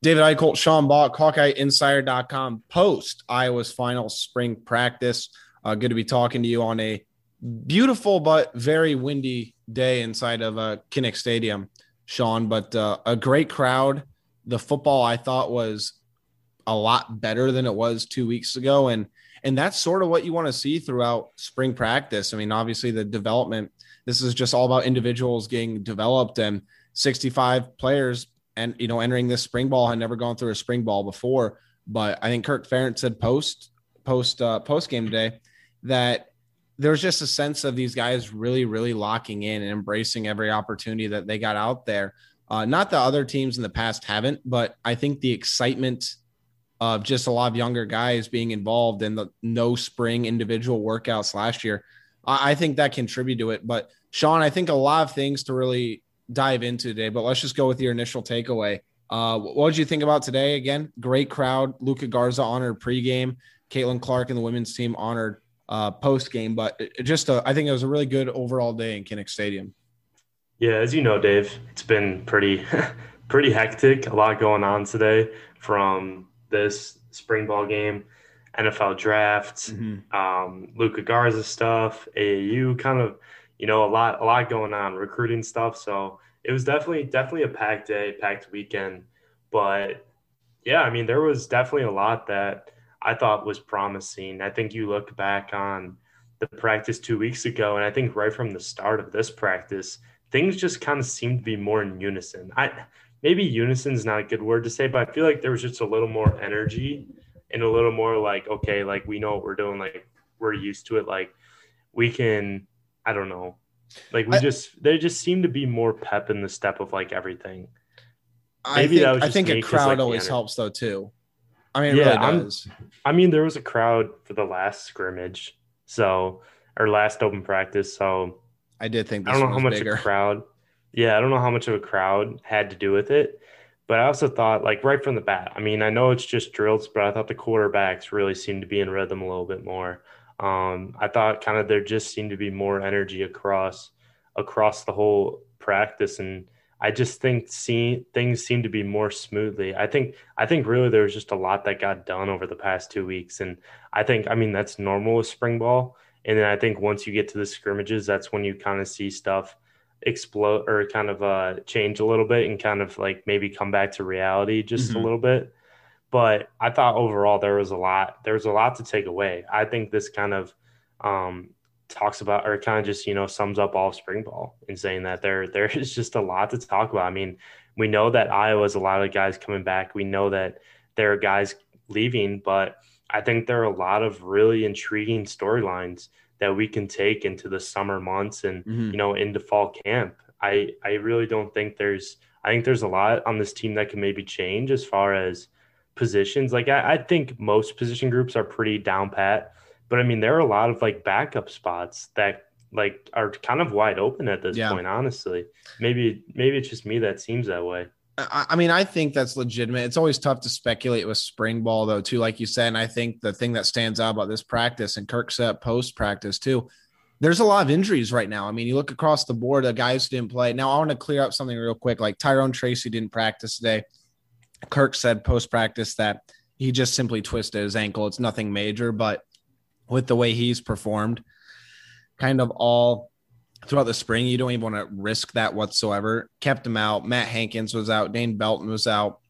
David Eickholt, Sean Bach, HawkeyeInsider.com post Iowa's final spring practice. Uh, good to be talking to you on a beautiful but very windy day inside of uh, Kinnick Stadium, Sean. But uh, a great crowd. The football I thought was a lot better than it was two weeks ago, and and that's sort of what you want to see throughout spring practice. I mean, obviously the development. This is just all about individuals getting developed, and 65 players and you know entering this spring ball had never gone through a spring ball before. But I think Kirk Ferentz said post post uh, post game today that there's just a sense of these guys really really locking in and embracing every opportunity that they got out there. Uh, not the other teams in the past haven't, but I think the excitement of just a lot of younger guys being involved in the no spring individual workouts last year, I, I think that contributed to it. But Sean, I think a lot of things to really dive into today, but let's just go with your initial takeaway. Uh, what did you think about today? Again, great crowd. Luka Garza honored pregame. Caitlin Clark and the women's team honored uh, post game. But just, a, I think it was a really good overall day in Kinnick Stadium. Yeah, as you know, Dave, it's been pretty, pretty hectic. A lot going on today from this spring ball game, NFL drafts, mm-hmm. um, Luka Garza stuff, AAU kind of you know, a lot, a lot going on, recruiting stuff. So it was definitely, definitely a packed day, packed weekend. But yeah, I mean, there was definitely a lot that I thought was promising. I think you look back on the practice two weeks ago, and I think right from the start of this practice, things just kind of seemed to be more in unison. I maybe unison is not a good word to say, but I feel like there was just a little more energy and a little more like, okay, like we know what we're doing, like we're used to it, like we can I don't know. Like we I, just there just seem to be more pep in the step of like everything. Maybe I think, I think a crowd like always helps though too. I mean, yeah, really does. I mean, there was a crowd for the last scrimmage, so or last open practice. So I did think I don't know how much bigger. a crowd. Yeah, I don't know how much of a crowd had to do with it, but I also thought like right from the bat. I mean, I know it's just drills, but I thought the quarterbacks really seemed to be in rhythm a little bit more. Um, I thought kind of there just seemed to be more energy across across the whole practice, and I just think see, things seem to be more smoothly. I think I think really there was just a lot that got done over the past two weeks, and I think I mean that's normal with spring ball. And then I think once you get to the scrimmages, that's when you kind of see stuff explode or kind of uh, change a little bit and kind of like maybe come back to reality just mm-hmm. a little bit. But I thought overall there was a lot. There was a lot to take away. I think this kind of um, talks about or kind of just you know sums up all spring ball in saying that there there is just a lot to talk about. I mean, we know that Iowa's a lot of guys coming back. We know that there are guys leaving, but I think there are a lot of really intriguing storylines that we can take into the summer months and mm-hmm. you know into fall camp. I I really don't think there's I think there's a lot on this team that can maybe change as far as positions. Like I, I think most position groups are pretty down pat, but I mean there are a lot of like backup spots that like are kind of wide open at this yeah. point. Honestly, maybe maybe it's just me that seems that way. I mean, I think that's legitimate. It's always tough to speculate with spring ball, though, too, like you said. And I think the thing that stands out about this practice and Kirk said post practice, too, there's a lot of injuries right now. I mean, you look across the board, the guys who didn't play. Now, I want to clear up something real quick. Like Tyrone Tracy didn't practice today. Kirk said post practice that he just simply twisted his ankle. It's nothing major, but with the way he's performed, kind of all throughout the spring, you don't even want to risk that whatsoever. Kept him out. Matt Hankins was out. Dane Belton was out.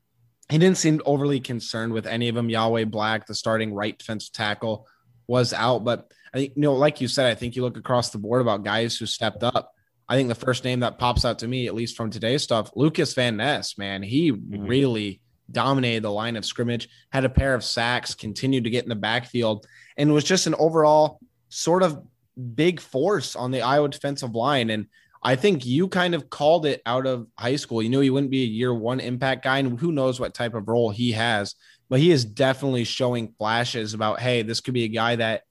He didn't seem overly concerned with any of them. Yahya Black, the starting right defensive tackle, was out. But I think, you know, like you said, I think you look across the board about guys who stepped up. I think the first name that pops out to me, at least from today's stuff, Lucas Van Ness, man, he mm-hmm. really dominated the line of scrimmage, had a pair of sacks, continued to get in the backfield, and was just an overall sort of big force on the Iowa defensive line. And I think you kind of called it out of high school. You knew he wouldn't be a year one impact guy, and who knows what type of role he has, but he is definitely showing flashes about, hey, this could be a guy that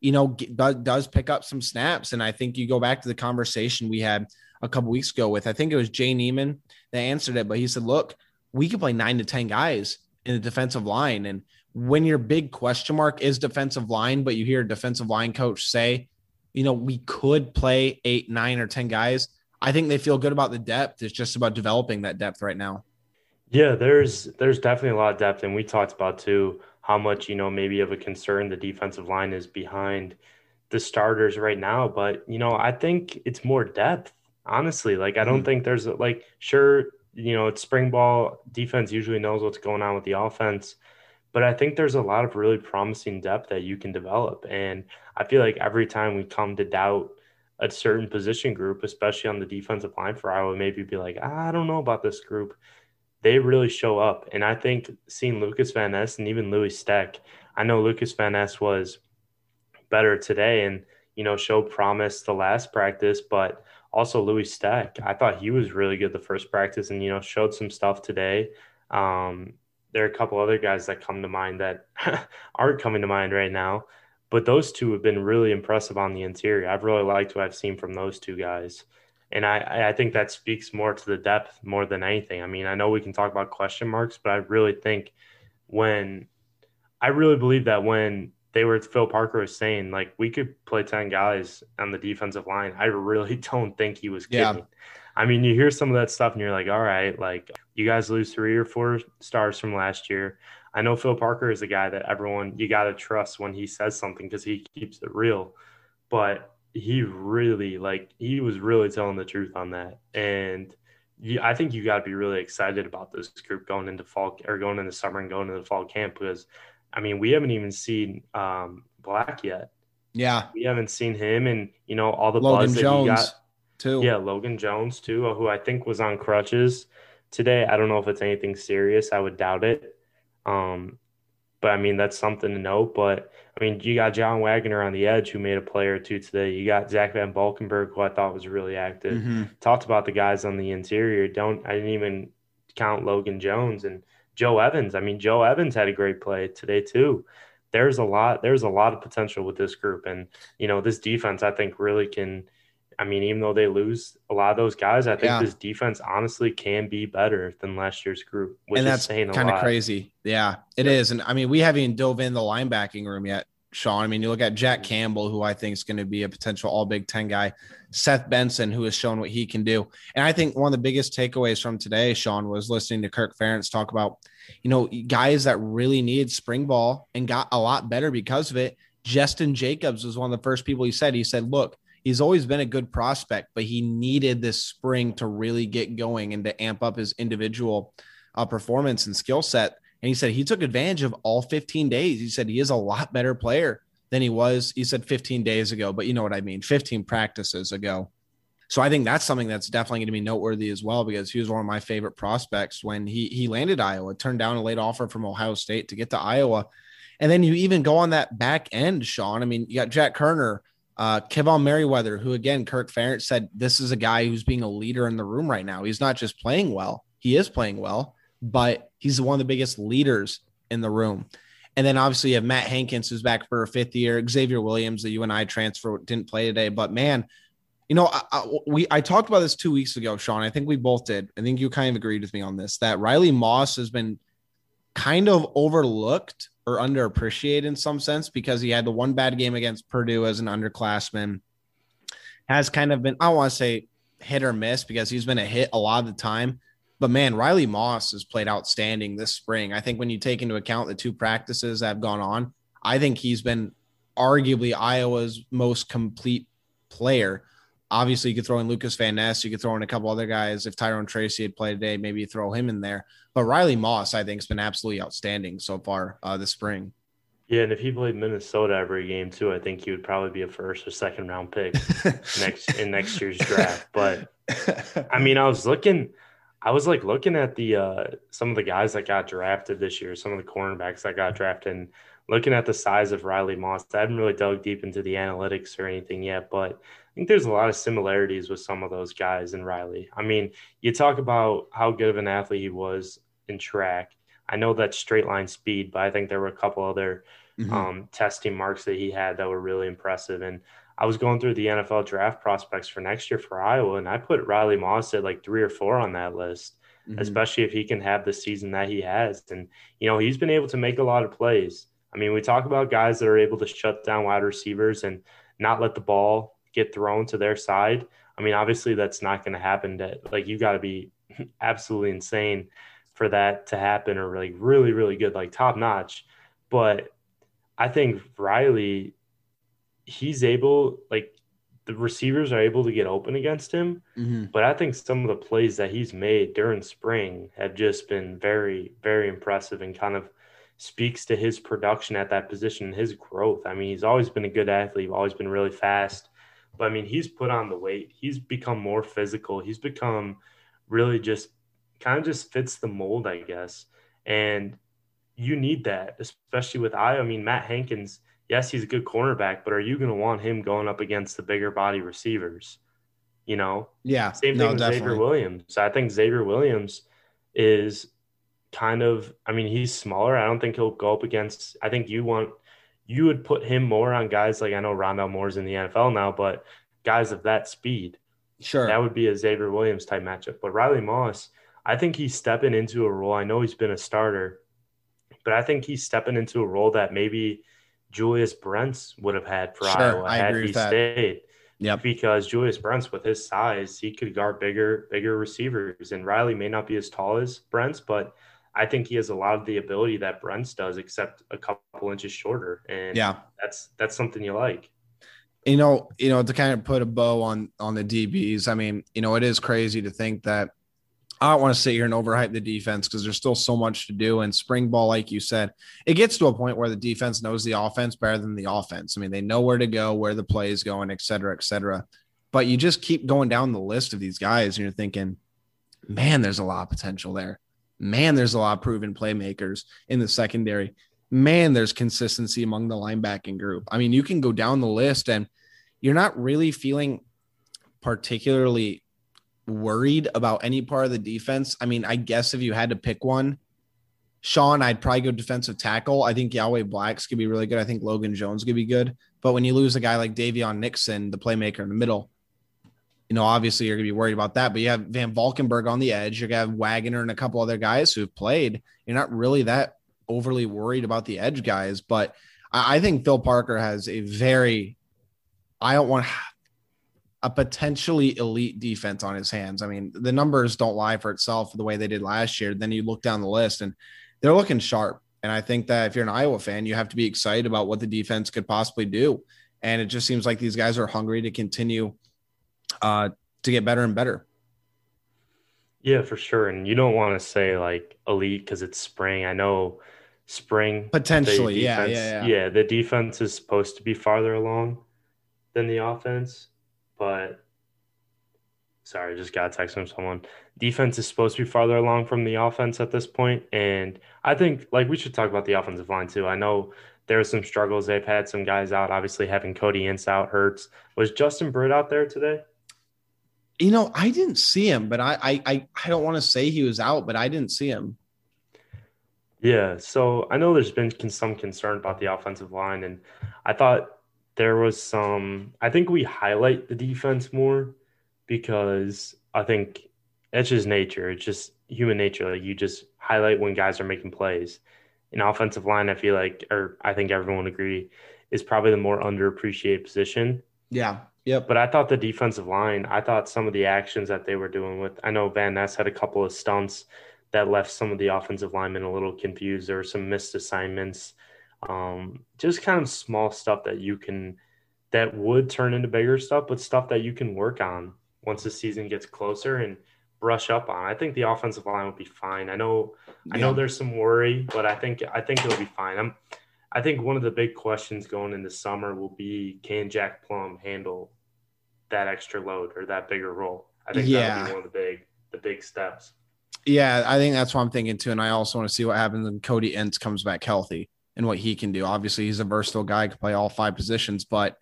you know, does, pick up some snaps. And I think you go back to the conversation we had a couple weeks ago with, I think it was Jay Niemann that answered it, but he said, look, we could play nine to 10 guys in the defensive line. And when your big question mark is defensive line, but you hear a defensive line coach say, you know, we could play eight, nine, or 10 guys, I think they feel good about the depth. It's just about developing that depth right now. Yeah, there's there's definitely a lot of depth, and we talked about too how much you know maybe of a concern the defensive line is behind the starters right now. But you know, I think it's more depth. Honestly, like I don't mm-hmm. think there's like sure you know it's spring ball defense usually knows what's going on with the offense, but I think there's a lot of really promising depth that you can develop, and I feel like every time we come to doubt a certain position group, especially on the defensive line for Iowa, maybe be like, I don't know about this group they really show up. And I think seeing Lucas Van Ness and even Louis Steck, I know Lucas Van Ness was better today and, you know, showed promise the last practice, but also Louis Steck, I thought he was really good the first practice and, you know, showed some stuff today. Um, there are a couple other guys that come to mind that aren't coming to mind right now, but those two have been really impressive on the interior. I've really liked what I've seen from those two guys. And I, I think that speaks more to the depth more than anything. I mean, I know we can talk about question marks, but I really think when I really believe that when they were Phil Parker was saying like we could play 10 guys on the defensive line, I really don't think he was kidding. Yeah. I mean, you hear some of that stuff and you're like, all right, like you guys lose three or four stars from last year. I know Phil Parker is a guy that everyone you got to trust when he says something because he keeps it real. But he really like he was really telling the truth on that and you, I think you got to be really excited about this group going into fall or going into summer and going into the fall camp because I mean we haven't even seen um, Black yet. Yeah, we haven't seen him, and you know all the Logan buzz Jones that he got too. Yeah, Logan Jones too, who I think was on crutches today. I don't know if it's anything serious. I would doubt it. Um, but I mean that's something to note. But I mean, you got John Waggoner on the edge who made a play or two today. You got Zach Van Valkenburg, who I thought was really active. Mm-hmm. Talked about the guys on the interior. Don't I didn't even count Logan Jones and Joe Evans. I mean, Joe Evans had a great play today too. There's a lot. There's a lot of potential with this group, and you know, this defense I think really can. I mean, even though they lose a lot of those guys, I think yeah. this defense honestly can be better than last year's group. and that's kind of crazy. Yeah, it yeah. is. And I mean, we haven't even dove in the linebacking room yet. Sean. I mean, you look at Jack mm-hmm. Campbell, who I think is going to be a potential All Big Ten guy. Seth Benson, who has shown what he can do. And I think one of the biggest takeaways from today, Sean, was listening to Kirk Ferentz talk about, you know, guys that really needed spring ball and got a lot better because of it. Jestin Jacobs was one of the first people he said. He said, look, he's always been a good prospect, but he needed this spring to really get going and to amp up his individual uh, performance and skill set. And he said he took advantage of all 15 days. He said he is a lot better player than he was. He said 15 days ago, but you know what I mean 15 practices ago. So I think that's something that's definitely going to be noteworthy as well because he was one of my favorite prospects when he he landed Iowa, turned down a late offer from Ohio State to get to Iowa. And then you even go on that back end, Sean. I mean, you got Jack Koerner, uh, Kaevon Merriweather, who again, Kirk Ferentz said this is a guy who's being a leader in the room right now. He's not just playing well, he is playing well, but he's one of the biggest leaders in the room. And then obviously you have Matt Hankins, who's back for a fifth year. Xavier Williams, the UNI transfer, didn't play today. But man, you know, I, I, we I talked about this two weeks ago, Sean. I think we both did. I think you kind of agreed with me on this that Riley Moss has been kind of overlooked or underappreciated in some sense because he had the one bad game against Purdue as an underclassman. Has kind of been, I want to say hit or miss because he's been a hit a lot of the time. But man, Riley Moss has played outstanding this spring. I think when you take into account the two practices that have gone on, I think he's been arguably Iowa's most complete player. Obviously, you could throw in Lucas Van Ness. You could throw in a couple other guys. If Tyrone Tracy had played today, maybe throw him in there. But Riley Moss, I think, has been absolutely outstanding so far uh, this spring. Yeah, and if he played Minnesota every game too, I think he would probably be a first or second round pick next in next year's draft. But I mean, I was looking. I was like looking at the uh, some of the guys that got drafted this year, some of the cornerbacks that got drafted, and looking at the size of Riley Moss. I haven't really dug deep into the analytics or anything yet, but I think there's a lot of similarities with some of those guys in Riley. I mean, you talk about how good of an athlete he was in track. I know that straight line speed, but I think there were a couple other mm-hmm. um, testing marks that he had that were really impressive. And I was going through the NFL draft prospects for next year for Iowa, and I put Riley Moss at like three or four on that list, mm-hmm. especially if he can have the season that he has. And, you know, he's been able to make a lot of plays. I mean, we talk about guys that are able to shut down wide receivers and not let the ball get thrown to their side. I mean, obviously, that's not going to happen. To, like, you got to be absolutely insane for that to happen or like really, really good, like top notch. But I think Riley, he's able, like the receivers are able to get open against him. Mm-hmm. But I think some of the plays that he's made during spring have just been very, very impressive and kind of speaks to his production at that position, his growth. I mean, he's always been a good athlete, always been really fast. But I mean, he's put on the weight. He's become more physical. He's become really just kind of just fits the mold, I guess. And you need that, especially with I. I mean, Matt Hankins, yes, he's a good cornerback, but are you going to want him going up against the bigger body receivers? You know? Yeah. Same thing no, with definitely. Xavier Williams. I think Xavier Williams is kind of, I mean, he's smaller. I don't think he'll go up against, I think you want, you would put him more on guys like I know Rondale Moore's in the NFL now, but guys of that speed. Sure. That would be a Xavier Williams type matchup. But Riley Moss, I think he's stepping into a role. I know he's been a starter, but I think he's stepping into a role that maybe Julius Brents would have had for sure, Iowa I had he stayed. Yeah, because Julius Brents, with his size, he could guard bigger, bigger receivers. And Riley may not be as tall as Brents, but I think he has a lot of the ability that Brents does, except a couple inches shorter. And yeah, that's that's something you like. You know, you know, to kind of put a bow on on the DBs. I mean, you know, it is crazy to think that I don't want to sit here and overhype the defense because there's still so much to do. And spring ball, like you said, it gets to a point where the defense knows the offense better than the offense. I mean, they know where to go, where the play is going, et cetera, et cetera. But you just keep going down the list of these guys, and you're thinking, man, there's a lot of potential there. Man, there's a lot of proven playmakers in the secondary. Man, there's consistency among the linebacking group. I mean, you can go down the list and you're not really feeling particularly worried about any part of the defense. I mean, I guess if you had to pick one, Sean, I'd probably go defensive tackle. I think Yahya Black's could be really good. I think Logan Jones could be good. But when you lose a guy like Daviyon Nixon, the playmaker in the middle, you know, obviously you're gonna be worried about that. But you have Van Valkenburg on the edge. You're gonna have Wagner and a couple other guys who've played. You're not really that overly worried about the edge guys. But I, I think Phil Parker has a very I don't want a potentially elite defense on his hands. I mean, the numbers don't lie for itself the way they did last year. Then you look down the list and they're looking sharp. And I think that if you're an Iowa fan, you have to be excited about what the defense could possibly do. And it just seems like these guys are hungry to continue uh, to get better and better. Yeah, for sure. And you don't want to say like elite because it's spring. I know spring potentially. Defense, yeah, yeah, yeah. Yeah, the defense is supposed to be farther along than the offense but sorry, I just got a text from someone. Defense is supposed to be farther along from the offense at this point, and I think like we should talk about the offensive line too. I know there are some struggles. They've had some guys out. Obviously, having Cody Ince out hurts. Was Justin Britt out there today? You know, I didn't see him, but I I I, I don't want to say he was out, but I didn't see him. Yeah, so I know there's been some concern about the offensive line, and I thought there was some I think we highlight the defense more because I think it's just nature. It's just human nature. Like you just highlight when guys are making plays. In offensive line, I feel like, or I think everyone would agree, is probably the more underappreciated position. Yeah. Yep. But I thought the defensive line, I thought some of the actions that they were doing with, I know Van Ness had a couple of stunts that left some of the offensive linemen a little confused. There were some missed assignments um, just kind of small stuff that you can that would turn into bigger stuff, but stuff that you can work on once the season gets closer and brush up on. I think the offensive line will be fine. I know yeah. I know there's some worry, but I think I think it'll be fine. I'm I think one of the big questions going into summer will be can Jack Plumb handle that extra load or that bigger role? I think yeah. that'll be one of the big the big steps. Yeah, I think that's what I'm thinking too. And I also want to see what happens when Cody Ince comes back healthy and what he can do. Obviously, he's a versatile guy, can play all five positions, but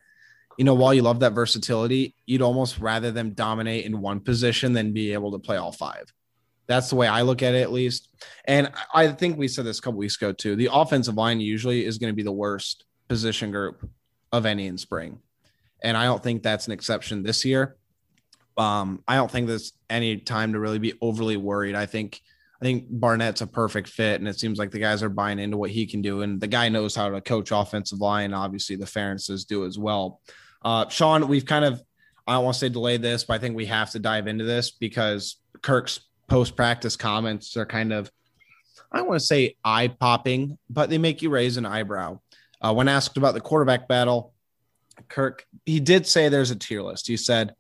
you know, while you love that versatility, you'd almost rather them dominate in one position than be able to play all five. That's the way I look at it, at least. And I think we said this a couple weeks ago too. The offensive line usually is going to be the worst position group of any in spring. And I don't think that's an exception this year. Um, I don't think there's any time to really be overly worried. I think I think Barnett's a perfect fit, and it seems like the guys are buying into what he can do. And the guy knows how to coach offensive line. Obviously, the Ferentzes do as well. Uh, Sean, we've kind of, I don't want to say delayed this, but I think we have to dive into this because Kirk's post practice comments are kind of I want to say eye popping, but they make you raise an eyebrow. Uh, when asked about the quarterback battle, Kirk he did say there's a tier list. He said,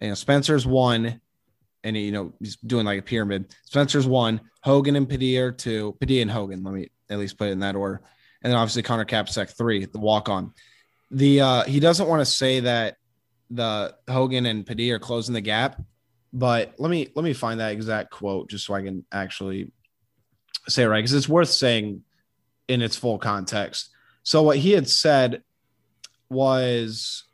you know, Spencer's one, and you know he's doing like a pyramid. Spencer's one, Hogan and Padilla two, Padilla and Hogan. Let me at least put it in that order, and then obviously Connor Kapisak three, the walk on. The uh, he doesn't want to say that the Hogan and Padilla are closing the gap, but let me let me find that exact quote just so I can actually say it right because it's worth saying in its full context. So what he had said was,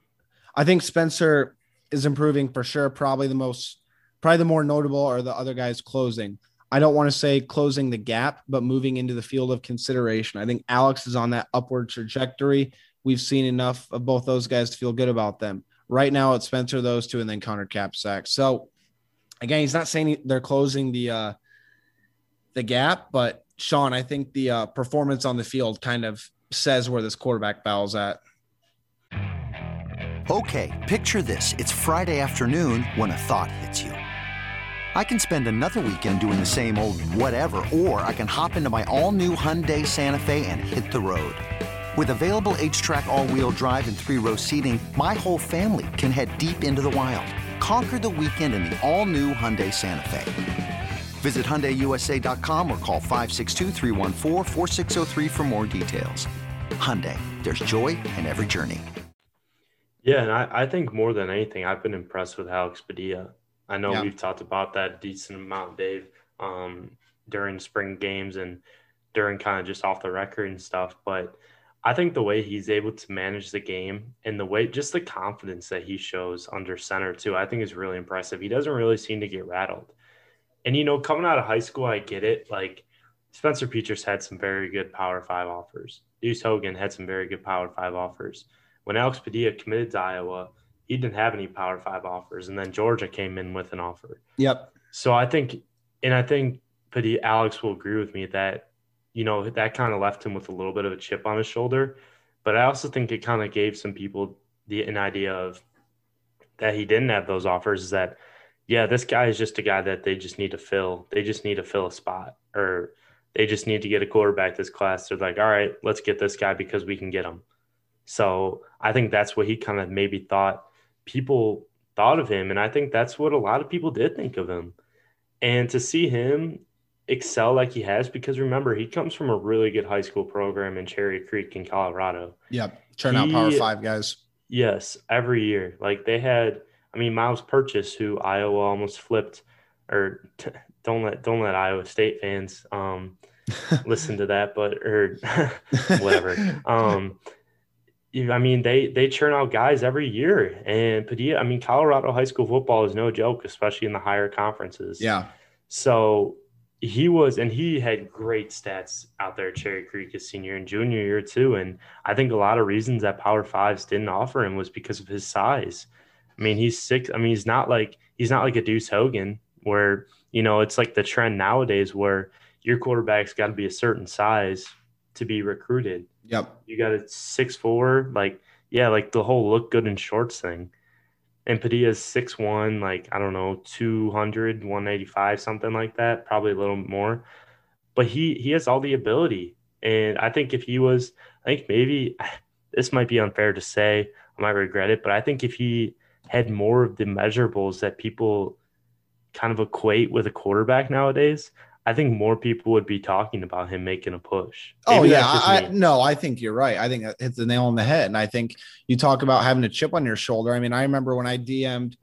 I think Spencer is improving for sure. Probably the most, probably the more notable are the other guys closing. I don't want to say closing the gap, but moving into the field of consideration. I think Alex is on that upward trajectory. We've seen enough of both those guys to feel good about them. Right now, it's Spencer, those two, and then Connor Kapisak. So again, he's not saying they're closing the uh, the gap, but Sean, I think the uh, performance on the field kind of says where this quarterback battle's at. Okay, picture this: it's Friday afternoon when a thought hits you. I can spend another weekend doing the same old whatever, or I can hop into my all-new Hyundai Santa Fe and hit the road. With available H-Track all-wheel drive and three-row seating, my whole family can head deep into the wild. Conquer the weekend in the all-new Hyundai Santa Fe. Visit HyundaiUSA.com or call 562 for more details. Hyundai, there's joy in every journey. Yeah, and I, I think more than anything, I've been impressed with Alex Padilla. I know yeah. we've talked about that decent amount, Dave, um, during spring games and during kind of just off the record and stuff. But I think the way he's able to manage the game and the way just the confidence that he shows under center too, I think is really impressive. He doesn't really seem to get rattled. And you know, coming out of high school, I get it. Like Spencer Petras had some very good Power Five offers. Deuce Hogan had some very good Power Five offers. When Alex Padilla committed to Iowa, he didn't have any Power Five offers, and then Georgia came in with an offer. Yep. So I think, and I think Padilla, Alex will agree with me that you know that kind of left him with a little bit of a chip on his shoulder. But I also think it kind of gave some people the an idea of that he didn't have those offers. Is that yeah, this guy is just a guy that they just need to fill. They just need to fill a spot or they just need to get a quarterback this class. They're like, all right, let's get this guy because we can get him. So I think that's what he kind of maybe thought people thought of him. And I think that's what a lot of people did think of him. And to see him excel like he has, because remember, he comes from a really good high school program in Cherry Creek in Colorado. Yep. Turn out power five guys. Yes. Every year. Like they had I mean, Myles Purchase, who Iowa almost flipped, or t- don't let don't let Iowa State fans um, listen to that, but or whatever. Um, I mean, they they churn out guys every year, and Padilla. I mean, Colorado high school football is no joke, especially in the higher conferences. Yeah. So he was, and he had great stats out there at Cherry Creek his senior and junior year too. And I think a lot of reasons that Power Fives didn't offer him was because of his size. I mean, he's six. I mean, he's not like he's not like a Deuce Hogan where you know it's like the trend nowadays where your quarterback's got to be a certain size to be recruited. Yep. You got a six four, like yeah, like the whole look good in shorts thing. And Padilla's six one, like I don't know, 200, 185, something like that, probably a little more. But he he has all the ability, and I think if he was, I think maybe this might be unfair to say, I might regret it, but I think if he had more of the measurables that people kind of equate with a quarterback nowadays, I think more people would be talking about him making a push. Maybe oh yeah, I, no, I think you're right. I think that hits the nail on the head. And I think you talk about having a chip on your shoulder. I mean, I remember when I DM'd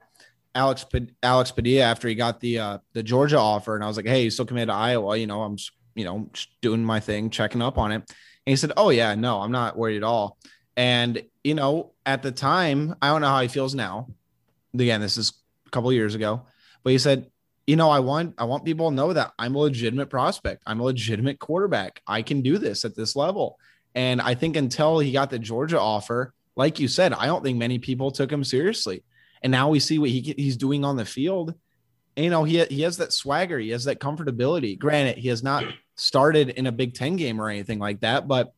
Alex Alex Padilla after he got the uh, the Georgia offer, and I was like, "Hey, you still committed to Iowa? You know, I'm you know doing my thing, checking up on it." And he said, "Oh yeah, no, I'm not worried at all." And you know, at the time, I don't know how he feels now. Again, this is a couple years ago, but he said, you know, I want I want people to know that I'm a legitimate prospect. I'm a legitimate quarterback. I can do this at this level. And I think until he got the Georgia offer, like you said, I don't think many people took him seriously. And now we see what he he's doing on the field. And, you know, he he has that swagger, he has that comfortability. Granted, he has not started in a Big Ten game or anything like that, but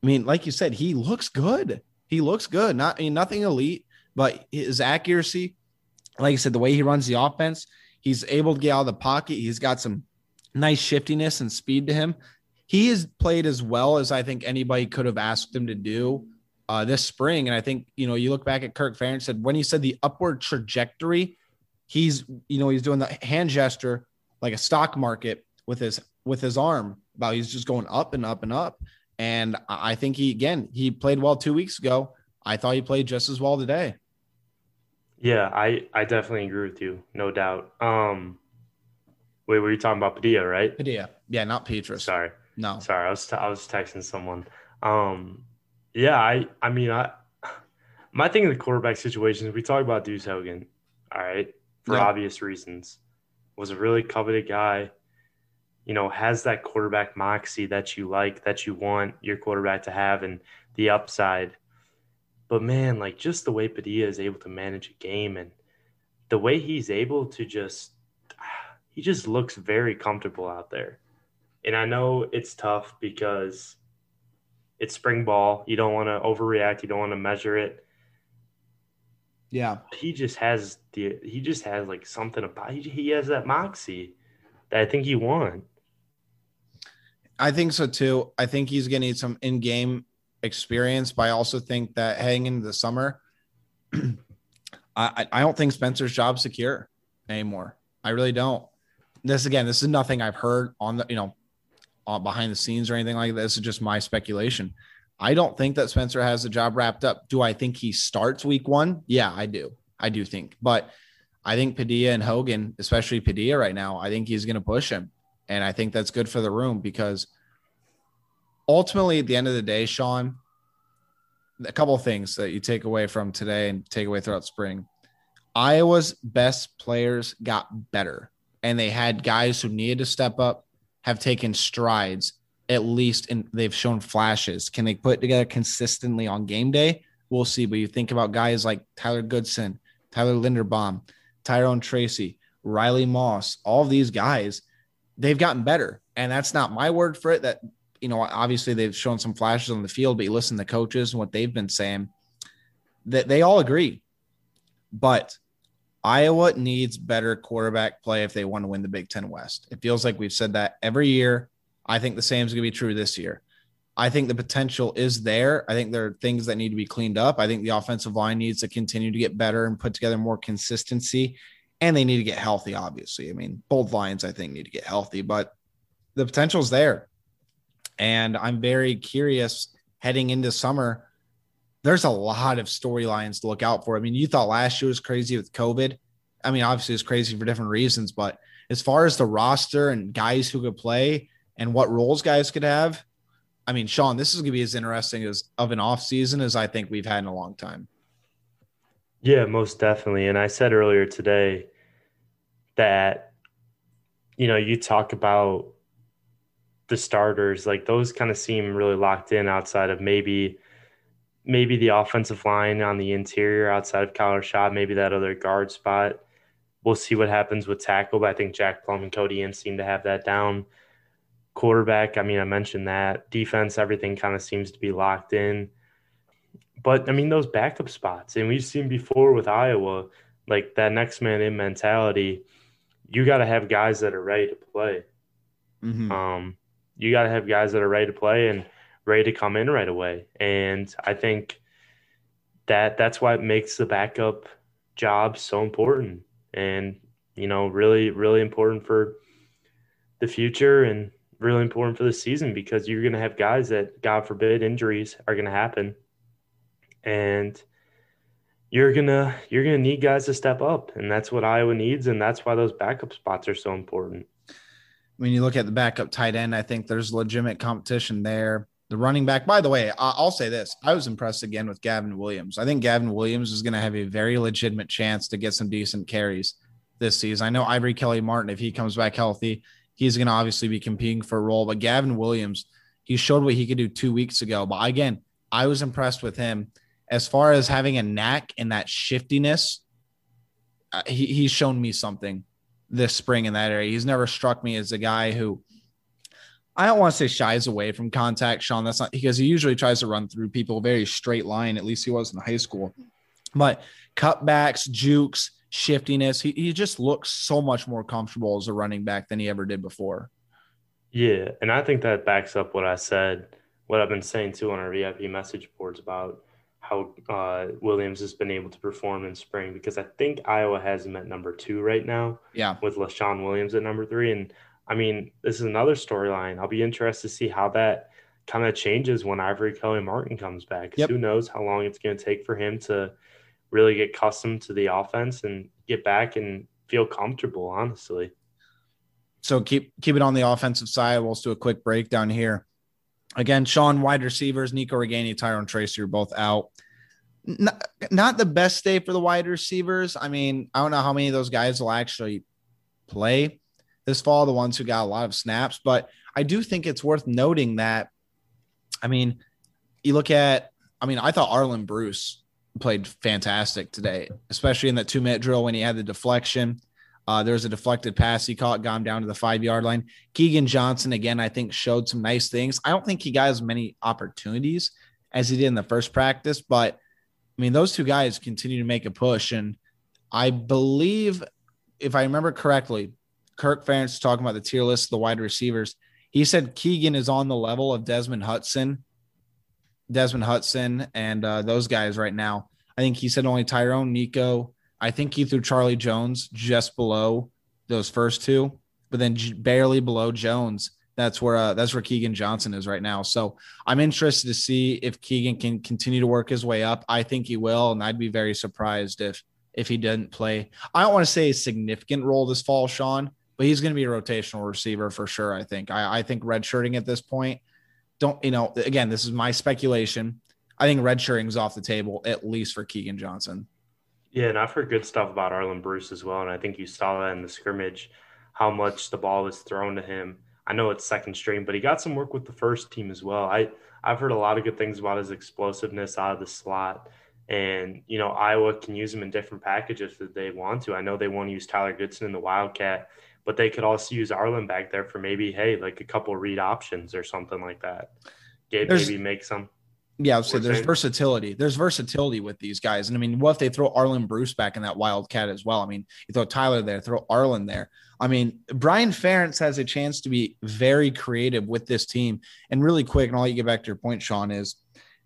I mean, like you said, he looks good. He looks good. Not I mean, nothing elite, but his accuracy, like I said, the way he runs the offense, he's able to get out of the pocket. He's got some nice shiftiness and speed to him. He has played as well as I think anybody could have asked him to do uh, this spring. And I think, you know, you look back at Kirk Ferentz said when he said the upward trajectory, he's, you know, he's doing the hand gesture like a stock market with his with his arm about he's just going up and up and up. And I think he again he played well two weeks ago. I thought he played just as well today. Yeah, I I definitely agree with you, no doubt. Um, wait, were you talking about Padilla, right? Padilla, yeah, not Petras. Sorry, no, sorry, I was t- I was texting someone. Um, yeah, I I mean I my thing in the quarterback situations we talk about Deuce Hogan, all right, for yeah. obvious reasons, was a really coveted guy. You know, has that quarterback moxie that you like, that you want your quarterback to have, and the upside but man, like just the way Padilla is able to manage a game and the way he's able to just he just looks very comfortable out there. And I know it's tough because it's spring ball. You don't want to overreact, you don't want to measure it. Yeah. He just has the he just has like something about he, he has that moxie that I think he won. I think so too. I think he's going to need some in-game experience, but I also think that heading into the summer, I, I don't think Spencer's job secure anymore. I really don't. This again, this is nothing I've heard on the you know behind the scenes or anything like that. this. is just my speculation. I don't think that Spencer has the job wrapped up. Do I think he starts week one? Yeah, I do. I do think, but I think Padilla and Hogan, especially Padilla right now, I think he's going to push him. And I think that's good for the room because ultimately, at the end of the day, Sean, a couple of things that you take away from today and take away throughout spring. Iowa's best players got better, and they had guys who needed to step up, have taken strides, at least, and they've shown flashes. Can they put together consistently on game day? We'll see. But you think about guys like Tyler Goodson, Tyler Linderbaum, Tyrone Tracy, Riley Moss, all these guys, they've gotten better. And that's not my word for it. That you know, obviously they've shown some flashes on the field, but you listen to coaches and what they've been saying, that they all agree. But Iowa needs better quarterback play if they want to win the Big Ten West. It feels like we've said that every year. I think the same is going to be true this year. I think the potential is there. I think there are things that need to be cleaned up. I think the offensive line needs to continue to get better and put together more consistency. And they need to get healthy, obviously. I mean, both lines, I think, need to get healthy, but the potential is there. And I'm very curious heading into summer. There's a lot of storylines to look out for. I mean, you thought last year was crazy with COVID. I mean, obviously it's crazy for different reasons, but as far as the roster and guys who could play and what roles guys could have, I mean, Sean, this is going to be as interesting as of an off season as I think we've had in a long time. Yeah, most definitely. And I said earlier today that, you know, you talk about the starters, like those kind of seem really locked in outside of maybe maybe the offensive line on the interior outside of Kyler Schott, maybe that other guard spot. We'll see what happens with tackle, but I think Jack Plumb and Cody Ince seem to have that down. Quarterback, I mean, I mentioned that. Defense, everything kind of seems to be locked in. But I mean, those backup spots, and we've seen before with Iowa, like that next man in mentality, you got to have guys that are ready to play. Mm-hmm. Um, you got to have guys that are ready to play and ready to come in right away. And I think that that's why it makes the backup job so important and you know really really important for the future and really important for the season because you're going to have guys that god forbid injuries are going to happen. And you're to you're to need guys to step up. And that's what Iowa needs. And that's why those backup spots are so important when you look at the backup tight end, I think there's legitimate competition there. The running back, by the way, I'll say this. I was impressed again with Gavin Williams. I think Gavin Williams is going to have a very legitimate chance to get some decent carries this season. I know Ivory Kelly Martin, if he comes back healthy, he's going to obviously be competing for a role. But Gavin Williams, he showed what he could do two weeks ago. But again, I was impressed with him as far as having a knack and that shiftiness. Uh, he, he's shown me something this spring in that area. He's never struck me as a guy who I don't want to say shies away from contact, Sean. That's not because he usually tries to run through people very straight line. At least he was in high school. But cutbacks, jukes, shiftiness, he, he just looks so much more comfortable as a running back than he ever did before. Yeah, and I think that backs up what I said, what I've been saying too on our VIP message boards about how uh, Williams has been able to perform in spring because I think Iowa has him at number two right now. Yeah. With Leshon Williams at number three. And I mean, this is another storyline. I'll be interested to see how that kind of changes when Ivory Kelly Martin comes back. Yep. Who knows how long it's going to take for him to really get accustomed to the offense and get back and feel comfortable, honestly. So keep keep it on the offensive side. We'll do a quick breakdown here. Again, Sean, wide receivers, Nico Ragaini, Tyrone Tracy are both out. Not, not the best day for the wide receivers. I mean, I don't know how many of those guys will actually play this fall, the ones who got a lot of snaps, but I do think it's worth noting that, I mean, you look at, I mean, I thought Arland Bruce played fantastic today, especially in that two minute drill when he had the deflection. Uh, there was a deflected pass he caught, him down to the five yard line. Keagan Johnson, again, I think showed some nice things. I don't think he got as many opportunities as he did in the first practice, but I mean, those two guys continue to make a push. And I believe, if I remember correctly, Kirk Ferentz talking about the tier list of the wide receivers. He said Keagan is on the level of Desmond Hudson, Desmond Hudson, and uh, those guys right now. I think he said only Tyrone, Nico, I think he threw Charlie Jones just below those first two, but then barely below Jones. That's where uh, that's where Keagan Johnson is right now. So I'm interested to see if Keagan can continue to work his way up. I think he will, and I'd be very surprised if if he didn't play. I don't want to say a significant role this fall, Sean, but he's going to be a rotational receiver for sure. I think. I, I think redshirting at this point. Don't you know? Again, this is my speculation. I think redshirting is off the table at least for Keagan Johnson. Yeah, and I've heard good stuff about Arland Bruce as well. And I think you saw that in the scrimmage, how much the ball was thrown to him. I know it's second string, but he got some work with the first team as well. I, I've heard a lot of good things about his explosiveness out of the slot. And, you know, Iowa can use him in different packages if they want to. I know they want to use Tyler Goodson in the Wildcat, but they could also use Arland back there for maybe, hey, like a couple read options or something like that. Gabe maybe make some. Yeah, so there's versatility. There's versatility with these guys. And I mean, what if they throw Arland Bruce back in that Wildcat as well? I mean, you throw Tyler there, throw Arland there. I mean, Brian Ferentz has a chance to be very creative with this team. And really quick, and I'll let you get back to your point, Sean, is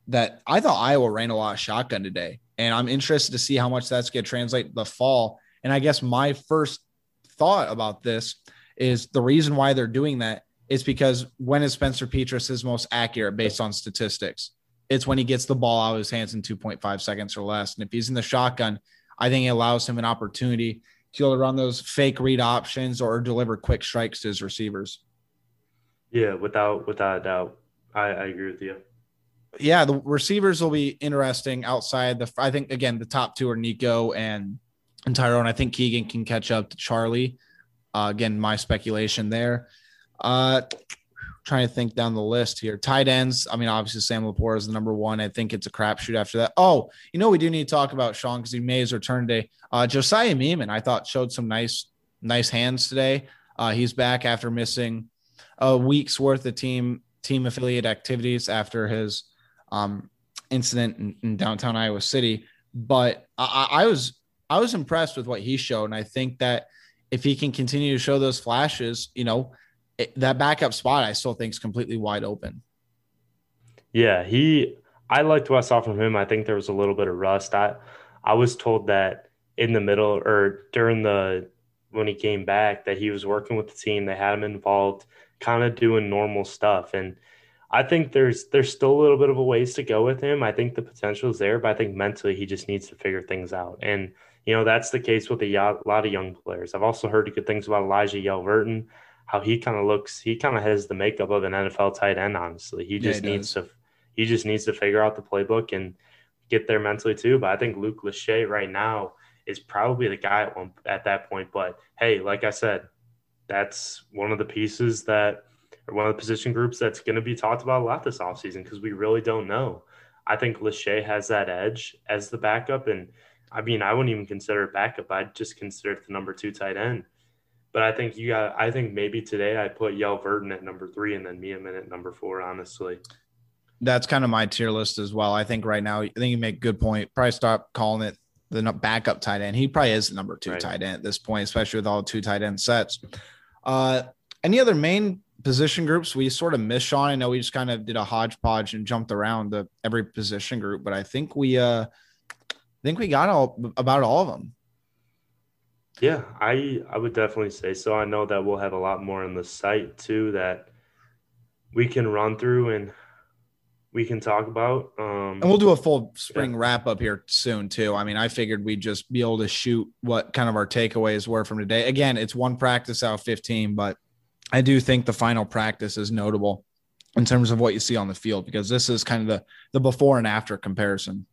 that I thought Iowa ran a lot of shotgun today. And I'm interested to see how much that's going to translate the fall. And I guess my first thought about this is the reason why they're doing that is because when is Spencer Petras his most accurate based on statistics? It's when he gets the ball out of his hands in 2.5 seconds or less. And if he's in the shotgun, I think it allows him an opportunity to be able to run those fake read options or deliver quick strikes to his receivers. Yeah, without without a doubt. I, I agree with you. Yeah, the receivers will be interesting outside the I think again the top two are Nico and and Tyrone. I think Keagan can catch up to Charlie. Uh, again, my speculation there. Uh, trying to think down the list here. Tight ends. I mean, obviously Sam LaPorta is the number one. I think it's a crapshoot after that. Oh, you know, we do need to talk about Sean because he made his return today. Uh, Josiah Miamen, I thought showed some nice, nice hands today. Uh, he's back after missing a week's worth of team team affiliate activities after his um, incident in, in, downtown Iowa City. But I, I was I was impressed with what he showed, and I think that if he can continue to show those flashes, you know, it, that backup spot I still think is completely wide open. Yeah, he. I liked what I saw from him. I think there was a little bit of rust. I I was told that in the middle or during the when he came back that he was working with the team. They had him involved, kind of doing normal stuff. And I think there's there's still a little bit of a ways to go with him. I think the potential is there, but I think mentally he just needs to figure things out. And you know that's the case with a lot of young players. I've also heard good things about Elijah Yelverton how he kind of looks. He kind of has the makeup of an NFL tight end. Honestly, he just yeah, he needs does. to he just needs to figure out the playbook and get there mentally too. But I think Luke Lachey right now is probably the guy at, one, at that point. But hey, like I said, that's one of the pieces that or one of the position groups that's going to be talked about a lot this offseason because we really don't know. I think Lachey has that edge as the backup. And I mean, I wouldn't even consider it backup. I'd just consider it the number two tight end. But I think you got. I think maybe today I put Yel Yelverton at number three and then Miamen at number four. Honestly, that's kind of my tier list as well. I think right now, I think you make a good point. Probably stop calling it the backup tight end. He probably is the number two right. tight end at this point, especially with all two tight end sets. Uh, any other main position groups we sort of missed Sean. I know we just kind of did a hodgepodge and jumped around the every position group, but I think we uh I think we got all about all of them. Yeah, I I would definitely say so. I know that we'll have a lot more on the site too that we can run through and we can talk about. Um, and we'll do a full spring yeah. wrap up here soon too. I mean, I figured we'd just be able to shoot what kind of our takeaways were from today. Again, it's one practice out of 15, but I do think the final practice is notable in terms of what you see on the field because this is kind of the the before and after comparison.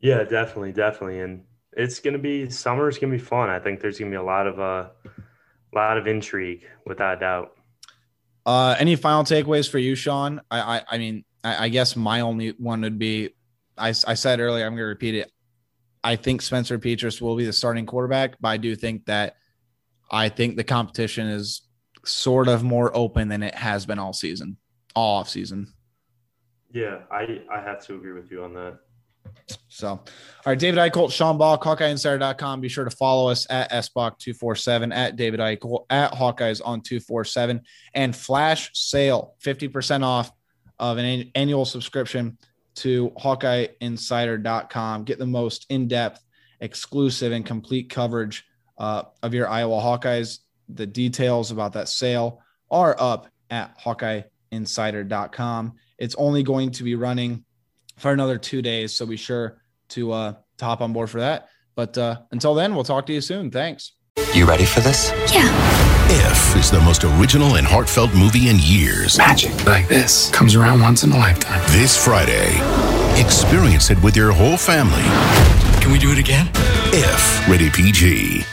Yeah, definitely, definitely, and it's gonna be summer's gonna be fun. I think there's gonna be a lot of uh, a lot of intrigue, without doubt. Uh, any final takeaways for you, Sean? I, I, I mean, I, I, guess my only one would be, I, I said earlier, I'm going to repeat it. I think Spencer Petras will be the starting quarterback, but I do think that I think the competition is sort of more open than it has been all season, all off season. Yeah, I, I have to agree with you on that. So, all right, David Eickholt, Sean Bock, HawkeyeInsider.com. Be sure to follow us at SBock247, at David Eickholt, at Hawkeyes on 247, and flash sale 50% off of an annual subscription to HawkeyeInsider.com. Get the most in depth, exclusive, and complete coverage uh, of your Iowa Hawkeyes. The details about that sale are up at HawkeyeInsider.com. It's only going to be running for another two days. So be sure to uh, to hop on board for that. But uh, until then, we'll talk to you soon. Thanks. You ready for this? Yeah. If is the most original and heartfelt movie in years. Magic like this comes around once in a lifetime. This Friday, experience it with your whole family. Can we do it again? If rated PG.